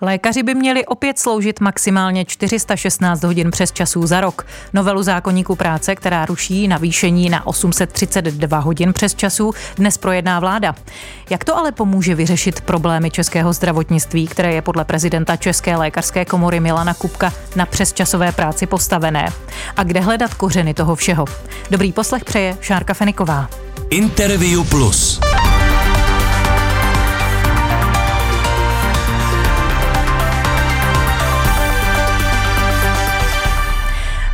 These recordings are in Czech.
Lékaři by měli opět sloužit maximálně 416 hodin přes časů za rok. Novelu zákonníku práce, která ruší navýšení na 832 hodin přes časů, dnes projedná vláda. Jak to ale pomůže vyřešit problémy českého zdravotnictví, které je podle prezidenta České lékařské komory Milana Kupka na přesčasové práci postavené? A kde hledat kořeny toho všeho? Dobrý poslech přeje Šárka Feniková. Interview Plus.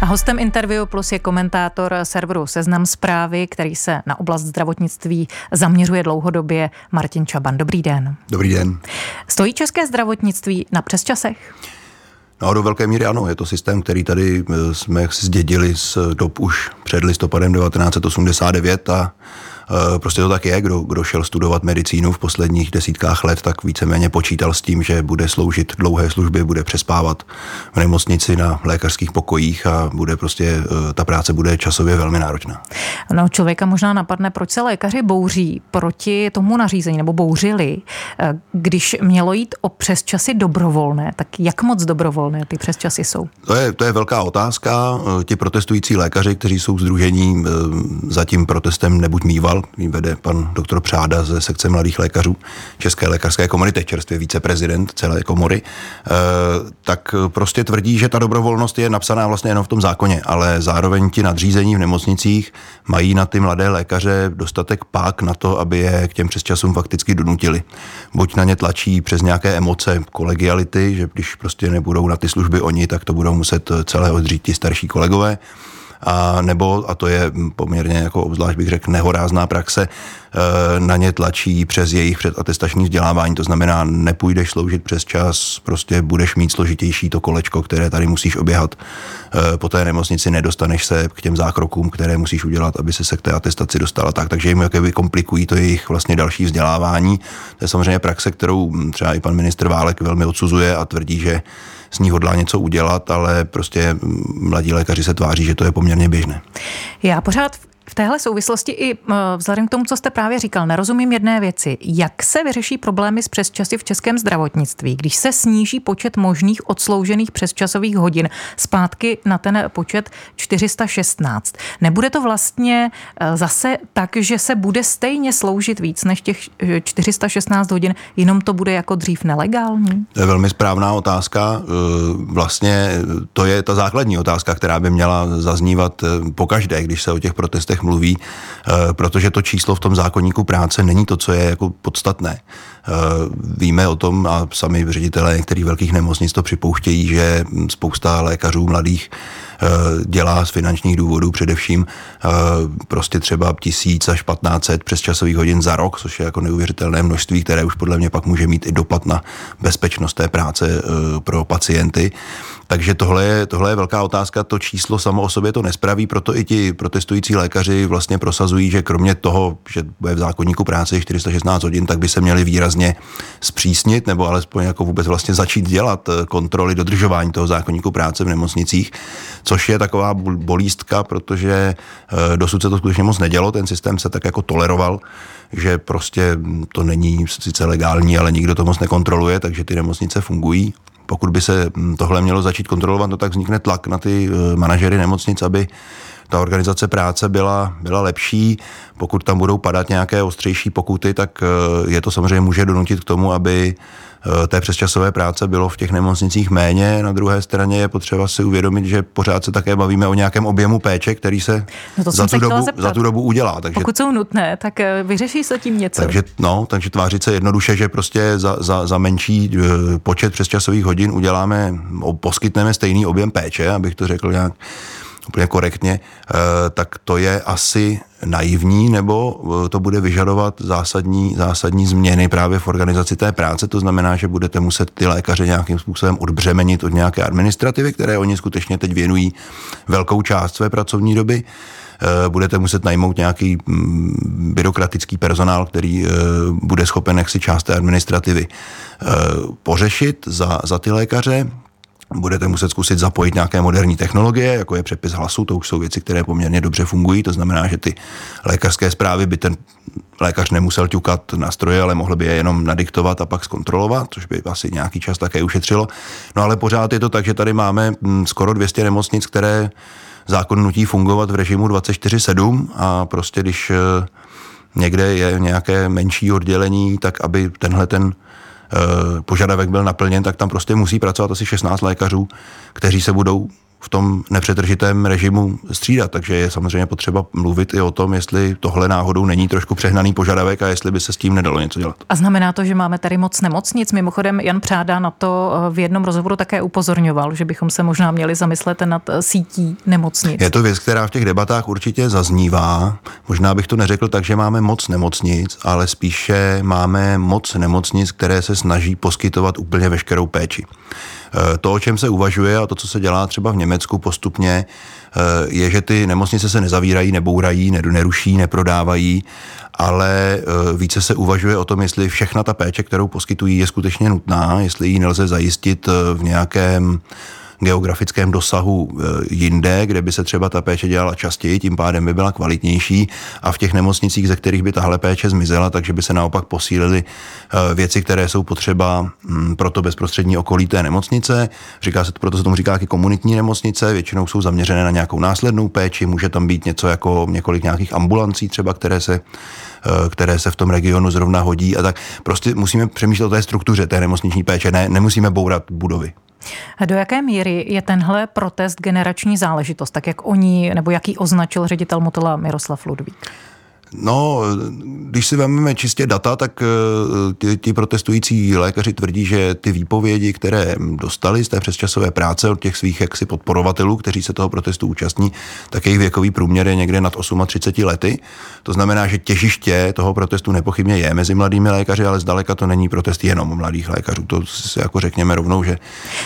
A hostem Interview Plus je komentátor serveru Seznam zprávy, který se na oblast zdravotnictví zaměřuje dlouhodobě Martin Čaban. Dobrý den. Dobrý den. Stojí české zdravotnictví na přesčasech? No, do velké míry ano. Je to systém, který tady eh, jsme zdědili z dob už před listopadem 1989 a prostě to tak je, kdo, kdo šel studovat medicínu v posledních desítkách let, tak víceméně počítal s tím, že bude sloužit dlouhé služby, bude přespávat v nemocnici na lékařských pokojích a bude prostě, eh, ta práce bude časově velmi náročná. No, člověka možná napadne, proč se lékaři bouří proti tomu nařízení, nebo bouřili, eh, když mělo jít o přesčasy dobrovolné, tak jak moc dobrovolné ty přesčasy jsou? To je, to je velká otázka. Ti protestující lékaři, kteří jsou združení, za tím protestem nebuď mýval, zmiňoval, ji vede pan doktor Přáda ze sekce mladých lékařů České lékařské komory, čerstvě viceprezident celé komory, eh, tak prostě tvrdí, že ta dobrovolnost je napsaná vlastně jenom v tom zákoně, ale zároveň ti nadřízení v nemocnicích mají na ty mladé lékaře dostatek pák na to, aby je k těm přesčasům fakticky donutili. Buď na ně tlačí přes nějaké emoce kolegiality, že když prostě nebudou na ty služby oni, tak to budou muset celé odřít ti starší kolegové, a nebo, a to je poměrně jako obzvlášť bych řekl nehorázná praxe, Eh, na ně tlačí přes jejich předatestační vzdělávání, to znamená, nepůjdeš sloužit přes čas, prostě budeš mít složitější to kolečko, které tady musíš oběhat. Eh, po té nemocnici, nedostaneš se k těm zákrokům, které musíš udělat, aby se se k té atestaci dostala. Tak, takže jim jakoby komplikují to jejich vlastně další vzdělávání. To je samozřejmě praxe, kterou třeba i pan ministr Válek velmi odsuzuje a tvrdí, že z ní hodlá něco udělat, ale prostě mladí lékaři se tváří, že to je poměrně běžné. Já pořád v téhle souvislosti i eh, vzhledem k tomu, co jste právě říkal, nerozumím jedné věci. Jak se vyřeší problémy s přesčasy v českém zdravotnictví, když se sníží počet možných odsloužených přesčasových hodin zpátky na ten počet 416? Nebude to vlastně eh, zase tak, že se bude stejně sloužit víc než těch 416 eh, hodin, jenom to bude jako dřív nelegální? To je velmi správná otázka. Vlastně to je ta základní otázka, která by měla zaznívat po každé, když se o těch protestech mluví, eh, protože to číslo v tom zákonníku práce není to, co je jako podstatné. Eh, víme o tom a sami ředitelé některých velkých nemocnic to připouštějí, že spousta lékařů mladých eh, dělá z finančních důvodů především prostě třeba tisíc až 1500 přes časových hodin za rok, což je jako neuvěřitelné množství, které už podle mě pak může mít i dopad na bezpečnost té práce pro pacienty. Takže tohle je, tohle je velká otázka, to číslo samo o sobě to nespraví, proto i ti protestující lékaři vlastně prosazují, že kromě toho, že bude v zákonníku práce 416 hodin, tak by se měli výrazně zpřísnit nebo alespoň jako vůbec vlastně začít dělat eh, kontroly dodržování toho zákonníku práce v nemocnicích, což je taková bolístka, protože eh, dosud se to skutečně moc nedělo, ten systém se tak jako toleroval, že prostě to není sice legální, ale nikdo to moc nekontroluje, takže ty nemocnice fungují pokud by se hm, tohle mělo začít kontrolovat, no tak vznikne tlak na ty eh, manažery nemocnic, aby ta organizace práce byla, byla lepší. Pokud tam budou padat nějaké ostřejší pokuty, tak eh, je to samozřejmě může donutit k tomu, aby té přesčasové práce bylo v těch nemocnicích méně. Na druhé straně je potřeba si uvědomit, že pořád se také bavíme o nějakém objemu péče, který se no za, tu dobu, za tu dobu udělá. Takže, Pokud jsou nutné, tak eh, vyřeší se tím něco. Takže, no, takže tvářit se jednoduše, že prostě za, za, za menší eh, počet přesčasových hodin uděláme, poskytneme stejný objem péče, abych to řekl nějak úplně korektně, eh, tak to je asi naivní, nebo eh, to bude vyžadovat zásadní, zásadní změny právě v organizaci té práce. To znamená, že budete muset ty lékaře nějakým způsobem odbřemenit od nějaké administrativy, které oni skutečně teď věnují velkou část své pracovní doby eh, budete muset najmout nějaký mm, byrokratický personál, který bude schopen si část té administrativy pořešit za, za ty lékaře. Budete muset zkusit zapojit nějaké moderní technologie, jako je přepis hlasu, to už jsou věci, které poměrně dobře fungují, to znamená, že ty lékařské zprávy by ten lékař nemusel ťukat na stroje, ale mohl by je jenom nadiktovat a pak zkontrolovat, což by asi nějaký čas také ušetřilo. No ale pořád je to tak, že tady máme mm, skoro 200 nemocnic, které zákon nutí fungovat v režimu 24-7 a prostě když eh, někde je nějaké menší oddělení, tak aby tenhle ten požadavek byl naplněn, tak tam prostě musí pracovat asi 16 lékařů, kteří se budou v tom nepřetržitém režimu střídat. Takže je samozřejmě potřeba mluvit i o tom, jestli tohle náhodou není trošku přehnaný požadavek a jestli by se s tím nedalo něco dělat. A znamená to, že máme tady moc nemocnic. Mimochodem, Jan Přáda na to eh, v jednom rozhovoru také upozorňoval, že bychom se možná měli zamyslet nad eh, sítí nemocnic. Je to věc, která v těch debatách určitě zaznívá. Možná bych to neřekl tak, že máme moc nemocnic, ale spíše máme moc nemocnic, které se snaží poskytovat úplně veškerou péči. Eh, to, o čem se uvažuje a to, co se dělá třeba v Německu postupně, eh, je, že ty nemocnice se nezavírají, nebourají, neruší, neprodávají, ale eh, více se uvažuje o tom, jestli všechna ta péče, kterou poskytují, je skutečně nutná, jestli ji nelze zajistit v nějakém geografickém dosahu e, jinde, kde by se třeba ta péče dělala častěji, tím pádem by byla kvalitnější a v těch nemocnicích, ze kterých by tahle péče zmizela, takže by se naopak posílily e, věci, které jsou potřeba mm, pro to bezprostřední okolí té nemocnice. Říká se, proto se tomu říká i komunitní nemocnice, většinou jsou zaměřené na nějakou následnou péči, může tam být něco jako několik nějakých ambulancí třeba, které se e, které se v tom regionu zrovna hodí a tak. Prostě musíme přemýšlet o té struktuře té nemocniční péče, ne, nemusíme bourat budovy. Do jaké míry je tenhle protest generační záležitost, tak jak oni, nebo jaký označil ředitel Motola Miroslav Ludvík? No, když si vezmeme čistě data, tak eh, ti, protestující lékaři tvrdí, že ty výpovědi, které dostali z té přesčasové práce od těch svých jaksi podporovatelů, kteří se toho protestu účastní, tak jejich věkový průměr je někde nad 38 lety. To znamená, že těžiště toho protestu nepochybně je mezi mladými lékaři, ale zdaleka to není protest jenom mladých lékařů. To si jako řekněme rovnou, že.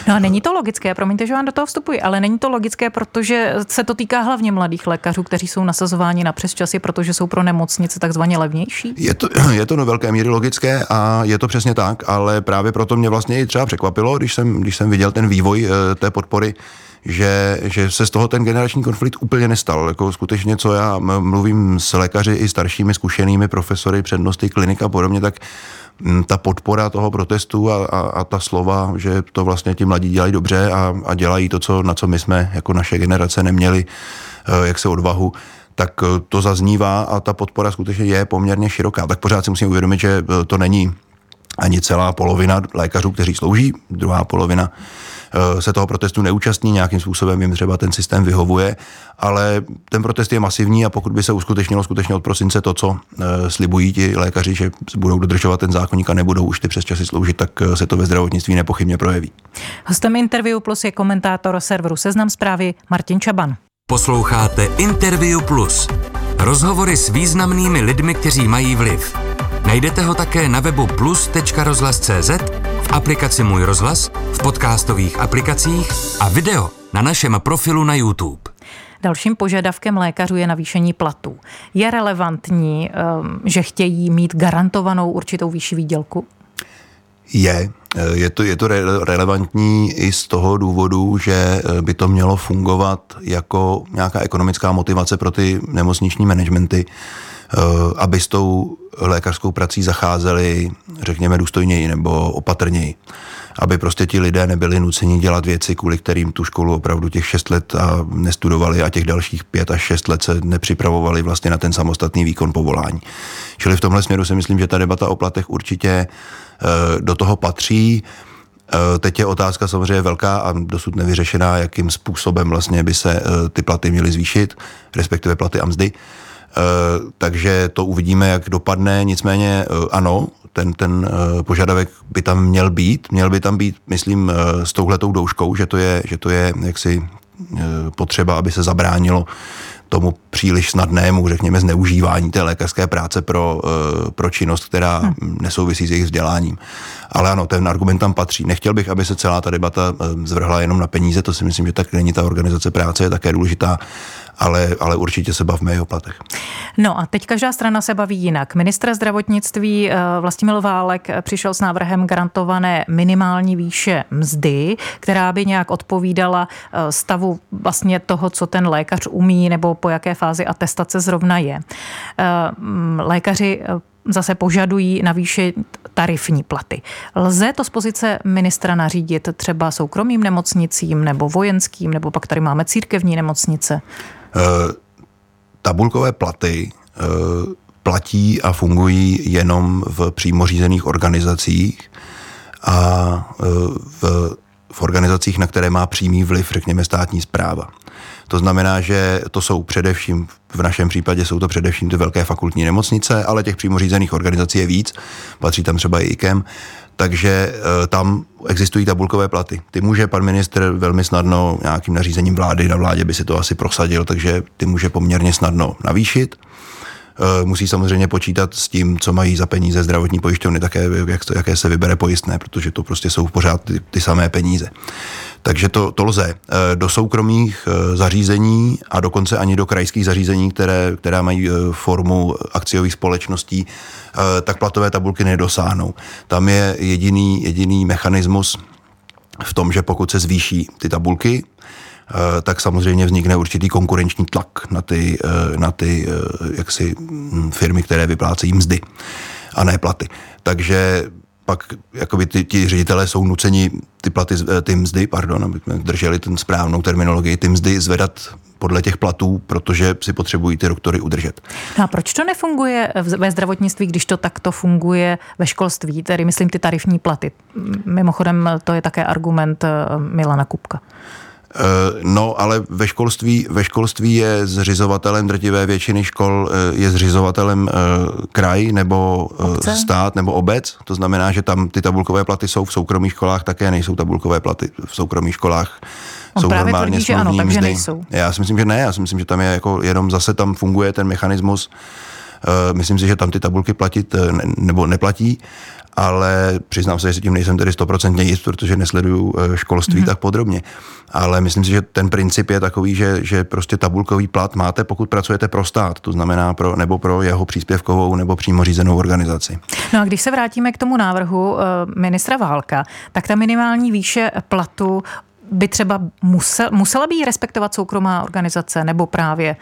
No a není to logické, promiňte, že vám do toho vstupuji, ale není to logické, protože se to týká hlavně mladých lékařů, kteří jsou nasazováni na přesčasy, protože jsou pro nemocnice takzvaně levnější? Je to, je to do velké míry logické a je to přesně tak, ale právě proto mě vlastně i třeba překvapilo, když jsem, když jsem viděl ten vývoj eh, té podpory, že, že se z toho ten generační konflikt úplně nestal. Jako skutečně, co já mluvím s lékaři i staršími zkušenými profesory, přednosty klinik a podobně, tak mm, ta podpora toho protestu a, a, a ta slova, že to vlastně ti mladí dělají dobře a, a dělají to, co, na co my jsme jako naše generace neměli, eh, jak se odvahu, tak eh, to zaznívá a ta podpora skutečně je poměrně široká. Tak pořád si musím uvědomit, že eh, to není ani celá polovina lékařů, kteří slouží, druhá polovina eh, se toho protestu neúčastní, nějakým způsobem jim třeba ten systém vyhovuje, ale ten protest je masivní a pokud by se uskutečnilo skutečně od prosince to, co slibují ti lékaři, že budou dodržovat ten zákonník a nebudou už ty přes časy sloužit, tak se to ve zdravotnictví nepochybně projeví. Hostem Interview Plus je komentátor serveru Seznam zprávy Martin Čaban. Posloucháte Interview Plus. Rozhovory s významnými lidmi, kteří mají vliv. Najdete ho také na webu plus.rozhlas.cz, v aplikaci Můj rozhlas, v podcastových aplikacích a video na našem profilu na YouTube. Dalším požadavkem lékařů je navýšení platů. Je relevantní, ehm, že chtějí mít garantovanou určitou výši výdělku? Je. Eh, je to, je to re- relevantní i z toho důvodu, že eh, by to mělo fungovat jako nějaká ekonomická motivace pro ty nemocniční managementy, eh, aby s tou lékařskou prací zacházeli, řekněme, důstojněji nebo opatrněji. Aby prostě ti lidé nebyli nuceni dělat věci, kvůli kterým tu školu opravdu těch šest let a nestudovali a těch dalších pět až šest let se nepřipravovali vlastně na ten samostatný výkon povolání. Čili v tomhle směru si myslím, že ta debata o platech určitě do toho patří. Eh, teď je otázka samozřejmě velká a dosud nevyřešená, jakým způsobem vlastně by se eh, ty platy měly zvýšit, respektive platy a mzdy. Takže to uvidíme, jak dopadne. Nicméně ano, ten, ten požadavek by tam měl být. Měl by tam být, myslím, s touhletou douškou, že to je, že to je jaksi potřeba, aby se zabránilo tomu příliš snadnému, řekněme, zneužívání té lékařské práce pro, eh, pro činnost, která hmm. nesouvisí s jejich vzděláním. Ale ano, ten argument tam patří. Nechtěl bych, aby se celá ta debata eh, zvrhla jenom na peníze, to si myslím, že tak není ta organizace práce, je také důležitá, ale, ale určitě se bavme i o platech. No a teď každá strana se baví jinak. Ministr zdravotnictví eh, Vlastimil Válek přišel s návrhem garantované minimální výše mzdy, která by nějak odpovídala eh, stavu vlastně toho, co ten lékař umí nebo po jaké fázi atestace zrovna je. Eh, lékaři zase požadují navýšit tarifní platy. Lze to z pozice ministra nařídit třeba soukromým nemocnicím nebo vojenským, nebo pak tady máme církevní nemocnice? Uh, tabulkové platy uh, platí a fungují jenom v přímo řízených organizacích a uh, v, v organizacích, na které má přímý vliv, řekněme, státní zpráva. To znamená, že to jsou především, v našem případě jsou to především ty velké fakultní nemocnice, ale těch přímo řízených organizací je víc, patří tam třeba i IKEM, takže e, tam existují tabulkové platy. Ty může pan ministr velmi snadno nějakým nařízením vlády, na vládě by si to asi prosadil, takže ty může poměrně snadno navýšit. E, musí samozřejmě počítat s tím, co mají za peníze zdravotní pojišťovny, také jak to, jaké se vybere pojistné, protože to prostě jsou pořád ty, ty samé peníze. Takže to, to lze. Eh, do soukromých eh, zařízení a dokonce ani do krajských zařízení, které, která mají eh, formu akciových společností, tak platové tabulky nedosáhnou. Tam je jediný, jediný mechanismus v tom, že pokud se zvýší ty tabulky, tak samozřejmě vznikne určitý konkurenční tlak na ty, na ty jaksi firmy, které vyplácejí mzdy a ne platy. Takže pak jakoby ty, ti ředitelé jsou nuceni ty platy, eh, ty mzdy, pardon, aby drželi ten správnou terminologii, ty mzdy zvedat podle těch platů, protože si potřebují ty doktory udržet. No a proč to nefunguje ve zdravotnictví, když to takto funguje ve školství, tedy myslím ty tarifní platy? Mimochodem to je také argument eh, Milana Kupka. Eh, no, ale ve školství, ve školství je zřizovatelem drtivé většiny škol, eh, je zřizovatelem eh, kraj nebo Obce? stát nebo obec. To znamená, že tam ty tabulkové platy jsou v soukromých školách, také nejsou tabulkové platy v soukromých školách. On jsou normálně tvrdí, že ano, takže mzdy. nejsou. Já si myslím, že ne. Já si myslím, že tam je jako jenom zase tam funguje ten mechanismus. Myslím si, že tam ty tabulky platit nebo neplatí ale přiznám se, že tím nejsem tedy stoprocentně jist, protože nesleduju eh, školství mm-hmm. tak podrobně. Ale myslím si, že ten princip je takový, že, že prostě tabulkový plat máte, pokud pracujete pro stát, to znamená pro, nebo pro jeho příspěvkovou nebo přímo řízenou organizaci. No a když se vrátíme k tomu návrhu eh, ministra Válka, tak ta minimální výše platu by třeba musel, musela být respektovat soukromá organizace nebo právě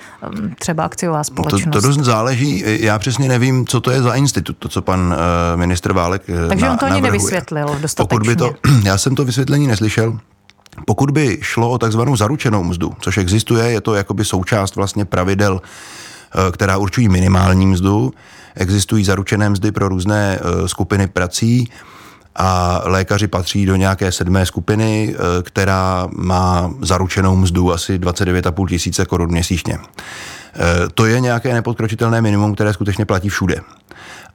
třeba akciová společnost? To, to dost záleží. Já přesně nevím, co to je za institut, to, co pan uh, ministr Válek uh, Takže na, on to ani navrhuje. nevysvětlil dostatečně. Pokud by to, já jsem to vysvětlení neslyšel. Pokud by šlo o takzvanou zaručenou mzdu, což existuje, je to jakoby součást vlastně pravidel, uh, která určují minimální mzdu. Existují zaručené mzdy pro různé skupiny prací a lékaři patří do nějaké sedmé skupiny, eh, která má zaručenou mzdu asi 29,5 tisíce korun měsíčně. Eh, to je nějaké nepodkročitelné minimum, které skutečně platí všude.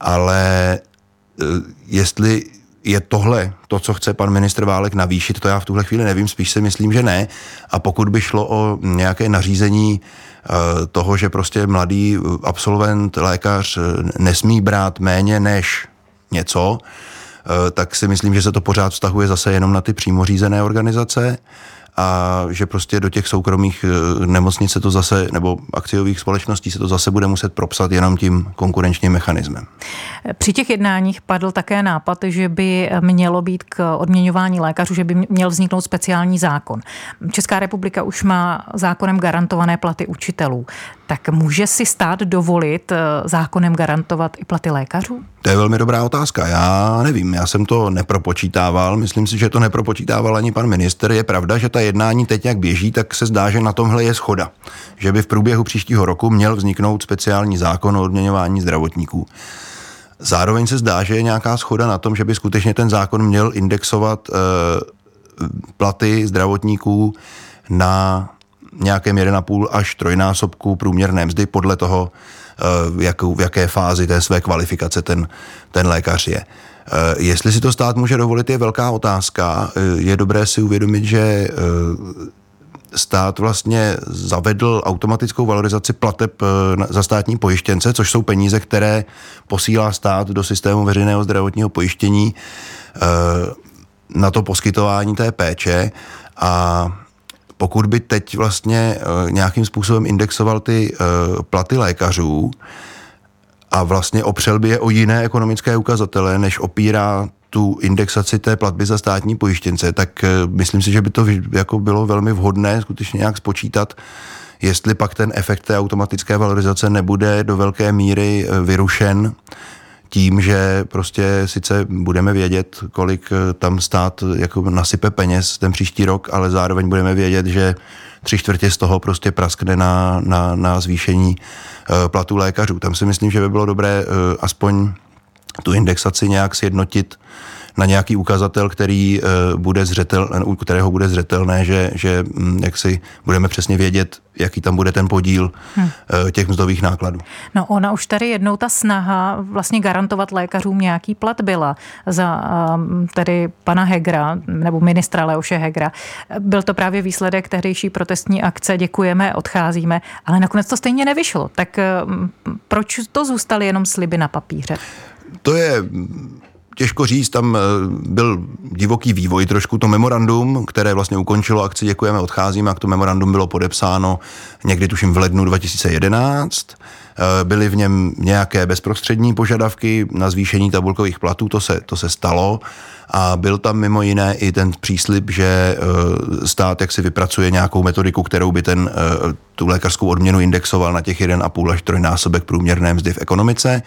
Ale eh, jestli je tohle to, co chce pan ministr Válek navýšit, to já v tuhle chvíli nevím, spíš si myslím, že ne. A pokud by šlo o nějaké nařízení toho, že prostě mladý absolvent, lékař nesmí brát méně než něco, tak si myslím, že se to pořád vztahuje zase jenom na ty přímo řízené organizace a že prostě do těch soukromých eh, nemocnic se to zase, nebo akciových společností se to zase bude muset propsat jenom tím konkurenčním mechanismem. Při těch jednáních padl také nápad, že by mělo být k odměňování lékařů, že by měl vzniknout speciální zákon. Česká republika už má zákonem garantované platy učitelů. Tak může si stát dovolit eh, zákonem garantovat i platy lékařů? To je velmi dobrá otázka. Já nevím, já jsem to nepropočítával. Myslím si, že to nepropočítával ani pan minister. Je pravda, že ta jednání teď jak běží, tak se zdá, že na tomhle je schoda. Že by v průběhu příštího roku měl vzniknout speciální zákon o odměňování zdravotníků. Zároveň se zdá, že je nějaká schoda na tom, že by skutečně ten zákon měl indexovat e, platy zdravotníků na nějakém 1,5 až trojnásobku průměrné mzdy podle toho, v, jakou, v jaké fázi té své kvalifikace ten, ten lékař je. Jestli si to stát může dovolit, je velká otázka. Je dobré si uvědomit, že stát vlastně zavedl automatickou valorizaci plateb za státní pojištěnce, což jsou peníze, které posílá stát do systému veřejného zdravotního pojištění na to poskytování té péče a pokud by teď vlastně nějakým způsobem indexoval ty platy lékařů a vlastně opřel by je o jiné ekonomické ukazatele, než opírá tu indexaci té platby za státní pojištěnce, tak myslím si, že by to jako bylo velmi vhodné skutečně nějak spočítat, jestli pak ten efekt té automatické valorizace nebude do velké míry vyrušen tím, že prostě sice budeme vědět, kolik eh, tam stát jako nasype peněz ten příští rok, ale zároveň budeme vědět, že tři čtvrtě z toho prostě praskne na, na, na zvýšení eh, platů lékařů. Tam si myslím, že by bylo dobré eh, aspoň tu indexaci nějak sjednotit na nějaký ukazatel, který uh, bude zřetel, u kterého bude zřetelné, že, že um, jak si budeme přesně vědět, jaký tam bude ten podíl hmm. těch mzdových nákladů. No ona už tady jednou ta snaha vlastně garantovat lékařům nějaký plat byla za um, tedy pana Hegra, nebo ministra Leoše Hegra. Byl to právě výsledek tehdejší protestní akce Děkujeme, odcházíme, ale nakonec to stejně nevyšlo. Tak um, proč to zůstaly jenom sliby na papíře? To je těžko říct, tam eh, byl divoký vývoj trošku, to memorandum, které vlastně ukončilo akci Děkujeme, odcházíme, a to memorandum bylo podepsáno někdy tuším v lednu 2011. Eh, byly v něm nějaké bezprostřední požadavky na zvýšení tabulkových platů, to se, to se stalo. A byl tam mimo jiné i ten příslip, že eh, stát jak si vypracuje nějakou metodiku, kterou by ten, tu lékařskou odměnu indexoval na těch 1,5 až 3 násobek průměrné mzdy v ekonomice.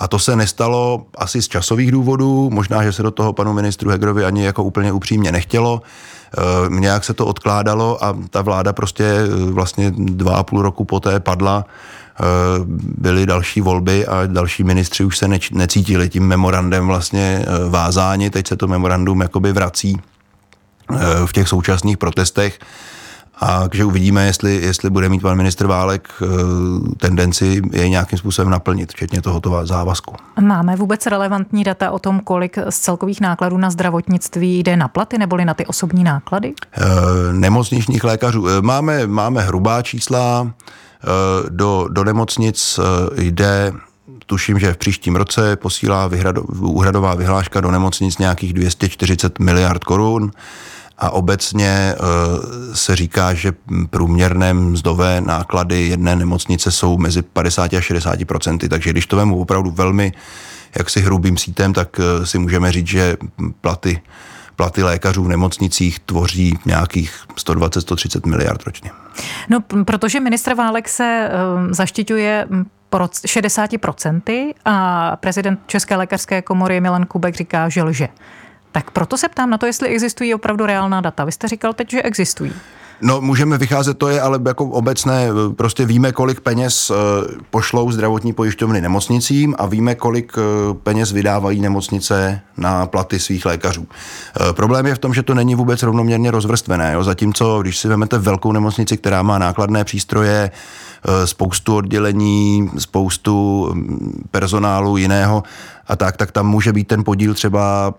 A to se nestalo asi z časových důvodů, možná, že se do toho panu ministru Hegrovi ani jako úplně upřímně nechtělo. E, nějak se to odkládalo a ta vláda prostě e, vlastně dva a půl roku poté padla e, byly další volby a další ministři už se necítili tím memorandem vlastně vázáni. Teď se to memorandum jakoby vrací v těch současných protestech a že uvidíme, jestli, jestli bude mít pan ministr Válek eh, tendenci je nějakým způsobem naplnit, včetně tohoto závazku. Máme vůbec relevantní data o tom, kolik z celkových nákladů na zdravotnictví jde na platy neboli na ty osobní náklady? E, nemocničních lékařů. Eh, máme, máme hrubá čísla. Do, do nemocnic jde tuším, že v příštím roce posílá vyhrado, úhradová vyhláška do nemocnic nějakých 240 miliard korun a obecně eh, se říká, že průměrné mzdové náklady jedné nemocnice jsou mezi 50 a 60 procenty, takže když to vemu opravdu velmi jaksi hrubým sítem, tak eh, si můžeme říct, že platy platy lékařů v nemocnicích tvoří nějakých 120-130 miliard ročně. No, protože ministr Válek se uh, zaštiťuje 60% a prezident České lékařské komory Milan Kubek říká, že lže. Tak proto se ptám na to, jestli existují opravdu reálná data. Vy jste říkal teď, že existují. No, můžeme vycházet, to je ale jako obecné, prostě víme, kolik peněz eh, pošlou zdravotní pojišťovny nemocnicím a víme, kolik eh, peněz vydávají nemocnice na platy svých lékařů. Eh, problém je v tom, že to není vůbec rovnoměrně rozvrstvené. Jo? Zatímco, když si vezmete velkou nemocnici, která má nákladné přístroje, spoustu oddělení, spoustu mm, personálu jiného a tak, tak tam může být ten podíl třeba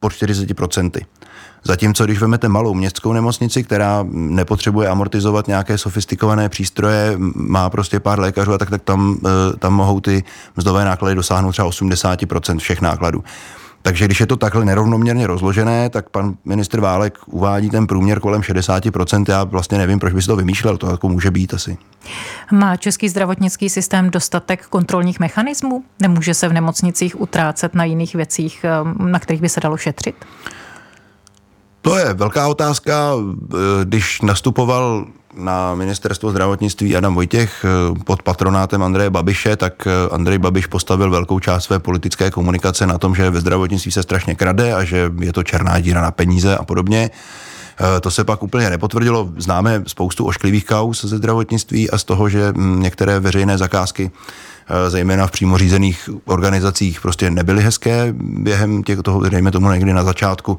pod 40%. Zatímco když vezmete malou městskou nemocnici, která nepotřebuje amortizovat nějaké sofistikované přístroje, má prostě pár lékařů a tak, tak tam, eh, tam mohou ty mzdové náklady dosáhnout třeba 80% všech nákladů. Takže když je to takhle nerovnoměrně rozložené, tak pan ministr Válek uvádí ten průměr kolem 60%. Já vlastně nevím, proč by si to vymýšlel, to jako může být asi. Má český zdravotnický systém dostatek kontrolních mechanismů? Nemůže se v nemocnicích utrácet na jiných věcích, eh, na kterých by se dalo šetřit? To je velká otázka. Když nastupoval na ministerstvo zdravotnictví Adam Vojtěch eh, pod patronátem Andreje Babiše, tak eh, Andrej Babiš postavil velkou část své politické komunikace na tom, že ve zdravotnictví se strašně krade a že je to černá díra na peníze a podobně. To se pak úplně nepotvrdilo. Známe spoustu ošklivých kaus ze zdravotnictví a z toho, že mm, některé veřejné zakázky Eh, zejména v přímo řízených organizacích, prostě nebyly hezké během těch toho, dejme tomu někdy na začátku,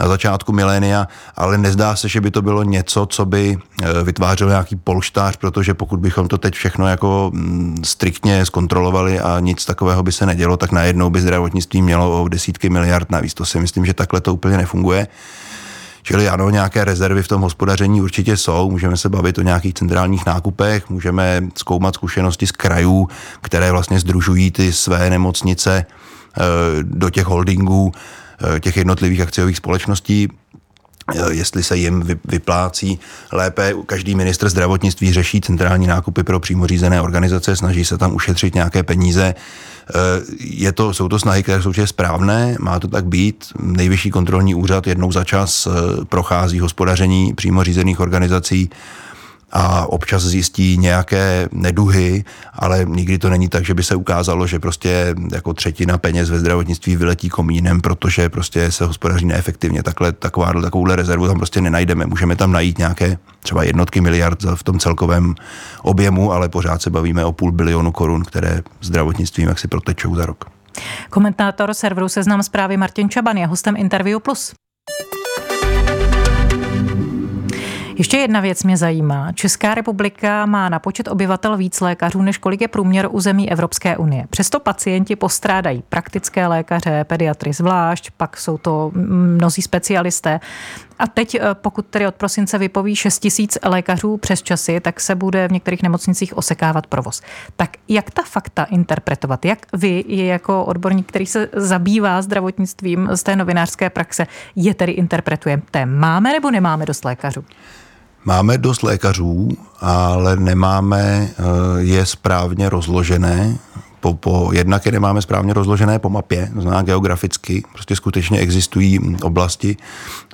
na začátku milénia, ale nezdá se, že by to bylo něco, co by eh, vytvářelo nějaký polštář, protože pokud bychom to teď všechno jako mm, striktně zkontrolovali a nic takového by se nedělo, tak najednou by zdravotnictví mělo o desítky miliard navíc. To si myslím, že takhle to úplně nefunguje. Čili ano, nějaké rezervy v tom hospodaření určitě jsou. Můžeme se bavit o nějakých centrálních nákupech, můžeme zkoumat zkušenosti z krajů, které vlastně združují ty své nemocnice eh, do těch holdingů, eh, těch jednotlivých akciových společností. Jestli se jim vyplácí lépe. Každý ministr zdravotnictví řeší centrální nákupy pro přímo řízené organizace, snaží se tam ušetřit nějaké peníze. Je to, jsou to snahy, které jsou správné, má to tak být. Nejvyšší kontrolní úřad jednou za čas prochází hospodaření přímo řízených organizací a občas zjistí nějaké neduhy, ale nikdy to není tak, že by se ukázalo, že prostě jako třetina peněz ve zdravotnictví vyletí komínem, protože prostě se hospodaří neefektivně. Takhle, taková, takovouhle rezervu tam prostě nenajdeme. Můžeme tam najít nějaké třeba jednotky miliard v tom celkovém objemu, ale pořád se bavíme o půl bilionu korun, které zdravotnictvím jak si protečou za rok. Komentátor serveru Seznam zprávy Martin Čaban je hostem Interview Plus. Ještě jedna věc mě zajímá. Česká republika má na počet obyvatel víc lékařů, než kolik je průměr území Evropské unie. Přesto pacienti postrádají praktické lékaře, pediatry zvlášť, pak jsou to mnozí specialisté. A teď, eh, pokud tedy od prosince vypoví 6 tisíc lékařů přes časy, tak se bude v některých nemocnicích osekávat provoz. Tak jak ta fakta interpretovat? Jak vy, jako odborník, který se zabývá zdravotnictvím z té novinářské praxe, je tedy interpretujete? Máme nebo nemáme dost lékařů? Máme dost lékařů, ale nemáme eh, je správně rozložené. Po, po, jednak je nemáme správně rozložené po mapě, to znamená geograficky. Prostě skutečně existují oblasti,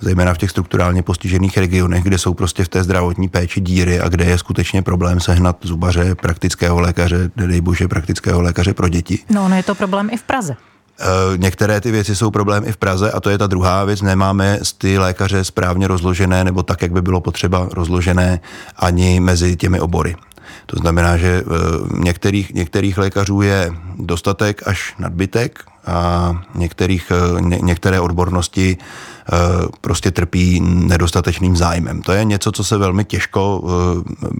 zejména v těch strukturálně postižených regionech, kde jsou prostě v té zdravotní péči díry a kde je skutečně problém sehnat zubaře, praktického lékaře, nedej bože, praktického lékaře pro děti. No, no je to problém i v Praze. Eh, některé ty věci jsou problém i v Praze a to je ta druhá věc. Nemáme ty lékaře správně rozložené nebo tak, jak by bylo potřeba rozložené ani mezi těmi obory. To znamená, že eh, některých, některých lékařů je dostatek až nadbytek a některých, eh, ně, některé odbornosti prostě trpí nedostatečným zájmem. To je něco, co se velmi těžko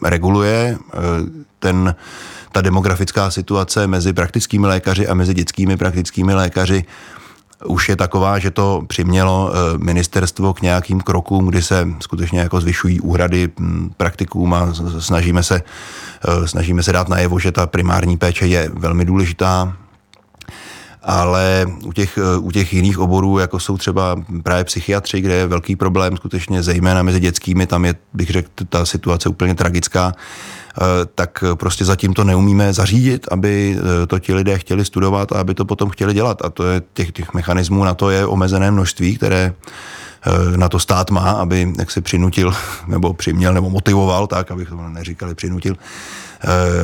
reguluje. Ten ta demografická situace mezi praktickými lékaři a mezi dětskými praktickými lékaři už je taková, že to přimělo eh, ministerstvo k nějakým krokům, kdy se skutečně jako zvyšují úhrady hm, praktikům a snažíme se, eh, snažíme se dát najevo, že ta primární péče je velmi důležitá, ale u těch, eh, u těch jiných oborů, jako jsou třeba právě psychiatři, kde je velký problém skutečně zejména mezi dětskými, tam je, bych řekl, ta situace úplně tragická, tak prostě zatím to neumíme zařídit, aby eh, to ti lidé chtěli studovat a aby to potom chtěli dělat. A to je těch, těch mechanismů na to je omezené množství, které eh, na to stát má, aby jak se přinutil, nebo přiměl, nebo motivoval, tak, abych to neříkali přinutil,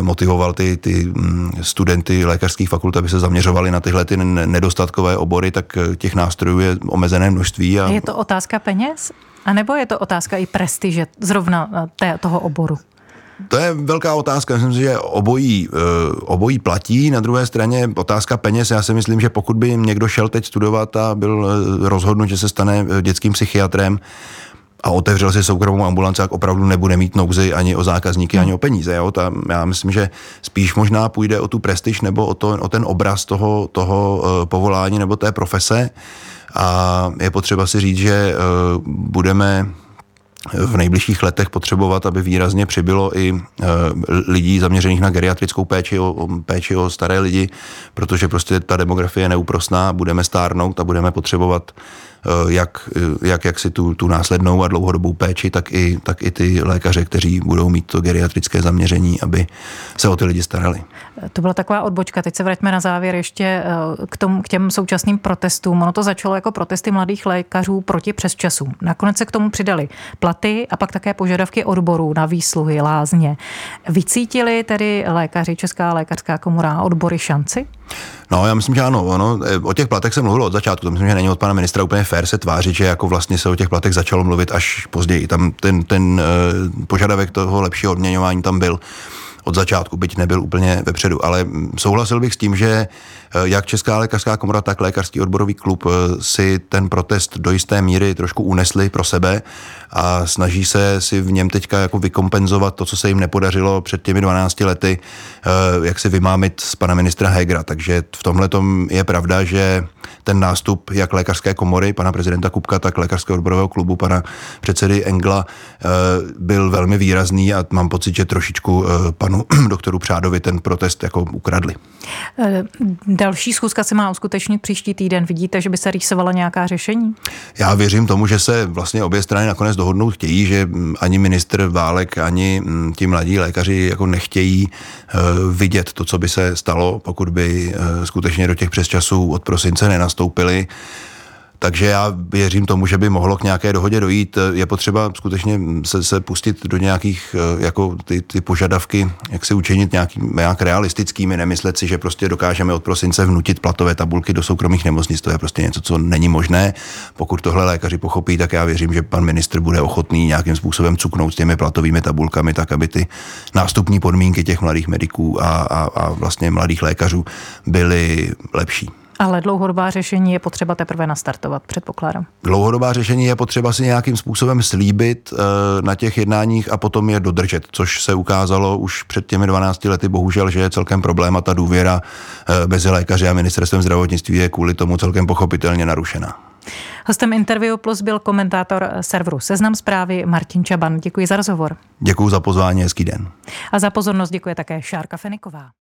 motivoval ty, ty mm, studenty lékařských fakult, aby se zaměřovali na tyhle ty nedostatkové obory, tak těch nástrojů je omezené množství. A... Je to otázka peněz? A nebo je to otázka i prestiže zrovna té, toho oboru? To je velká otázka. Myslím si, že obojí, eh, obojí platí. Na druhé straně otázka peněz. Já si myslím, že pokud by někdo šel teď studovat a byl eh, rozhodnut, že se stane eh, dětským psychiatrem, a otevřel si soukromou ambulanci, tak opravdu nebude mít nouzy ani o zákazníky, ani o peníze. Jo? Tam já myslím, že spíš možná půjde o tu prestiž nebo o, to, o ten obraz toho, toho povolání nebo té profese. A je potřeba si říct, že budeme v nejbližších letech potřebovat, aby výrazně přibylo i e, lidí zaměřených na geriatrickou péči o, péči o staré lidi, protože prostě ta demografie je neúprosná, budeme stárnout a budeme potřebovat Eh, jak, eh, jak, jak si tu, tu následnou a dlouhodobou péči, tak i, tak i ty lékaře, kteří budou mít to geriatrické zaměření, aby se o ty lidi starali. To byla taková odbočka. Teď se vraťme na závěr ještě eh, k, tom, k těm současným protestům. Ono to začalo jako protesty mladých lékařů proti přesčasům. Nakonec se k tomu přidali platy a pak také požadavky odborů na výsluhy, lázně. Vycítili tedy lékaři, Česká lékařská komora odbory šanci? No, já myslím, že ano. Ono, eh, o těch platech se mluvilo od začátku. To myslím, že není od pana ministra úplně fér se tvářit, že jako vlastně se o těch platech začalo mluvit až později. Tam ten, ten uh, požadavek toho lepšího odměňování tam byl od začátku, byť nebyl úplně vepředu. Ale souhlasil bych s tím, že eh, jak Česká lékařská komora, tak Lékařský odborový klub si ten protest do jisté míry trošku unesli pro sebe a snaží se si v něm teďka jako vykompenzovat to, co se jim nepodařilo před těmi 12 lety, jak si vymámit z pana ministra Hegra. Takže v tomhle je pravda, že ten nástup jak lékařské komory, pana prezidenta Kupka, tak lékařského odborového klubu, pana předsedy Engla, byl velmi výrazný a mám pocit, že trošičku pan panu doktoru Přádovi ten protest jako ukradli. Eh, další schůzka se má uskutečnit příští týden. Vidíte, že by se rýsovala nějaká řešení? Já věřím tomu, že se vlastně obě strany nakonec dohodnout chtějí, že mm, ani ministr Válek, ani mm, ti mladí lékaři jako nechtějí eh, vidět to, co by se stalo, pokud by skutečně do těch přesčasů od prosince nenastoupili. Takže já věřím tomu, že by mohlo k nějaké dohodě dojít. Je potřeba skutečně se, se pustit do nějakých eh, jako ty, ty požadavky, jak si učinit nějaký, nějak realistickými, nemyslet si, že prostě dokážeme od prosince vnutit platové tabulky do soukromých nemocnic. To je prostě něco, co není možné. Pokud tohle lékaři pochopí, tak já věřím, že pan ministr bude ochotný nějakým způsobem cuknout s těmi platovými tabulkami, tak aby ty nástupní podmínky těch mladých mediků a, a, a vlastně mladých lékařů byly lepší. Ale dlouhodobá řešení je potřeba teprve nastartovat, předpokládám. Dlouhodobá řešení je potřeba si nějakým způsobem slíbit e, na těch jednáních a potom je dodržet, což se ukázalo už před těmi 12 lety, bohužel, že je celkem problém a ta důvěra e, mezi lékaři a ministerstvem zdravotnictví je kvůli tomu celkem pochopitelně narušená. Hostem Interview Plus byl komentátor serveru Seznam zprávy Martin Čaban. Děkuji za rozhovor. Děkuji za pozvání, hezký den. A za pozornost děkuje také Šárka Feniková.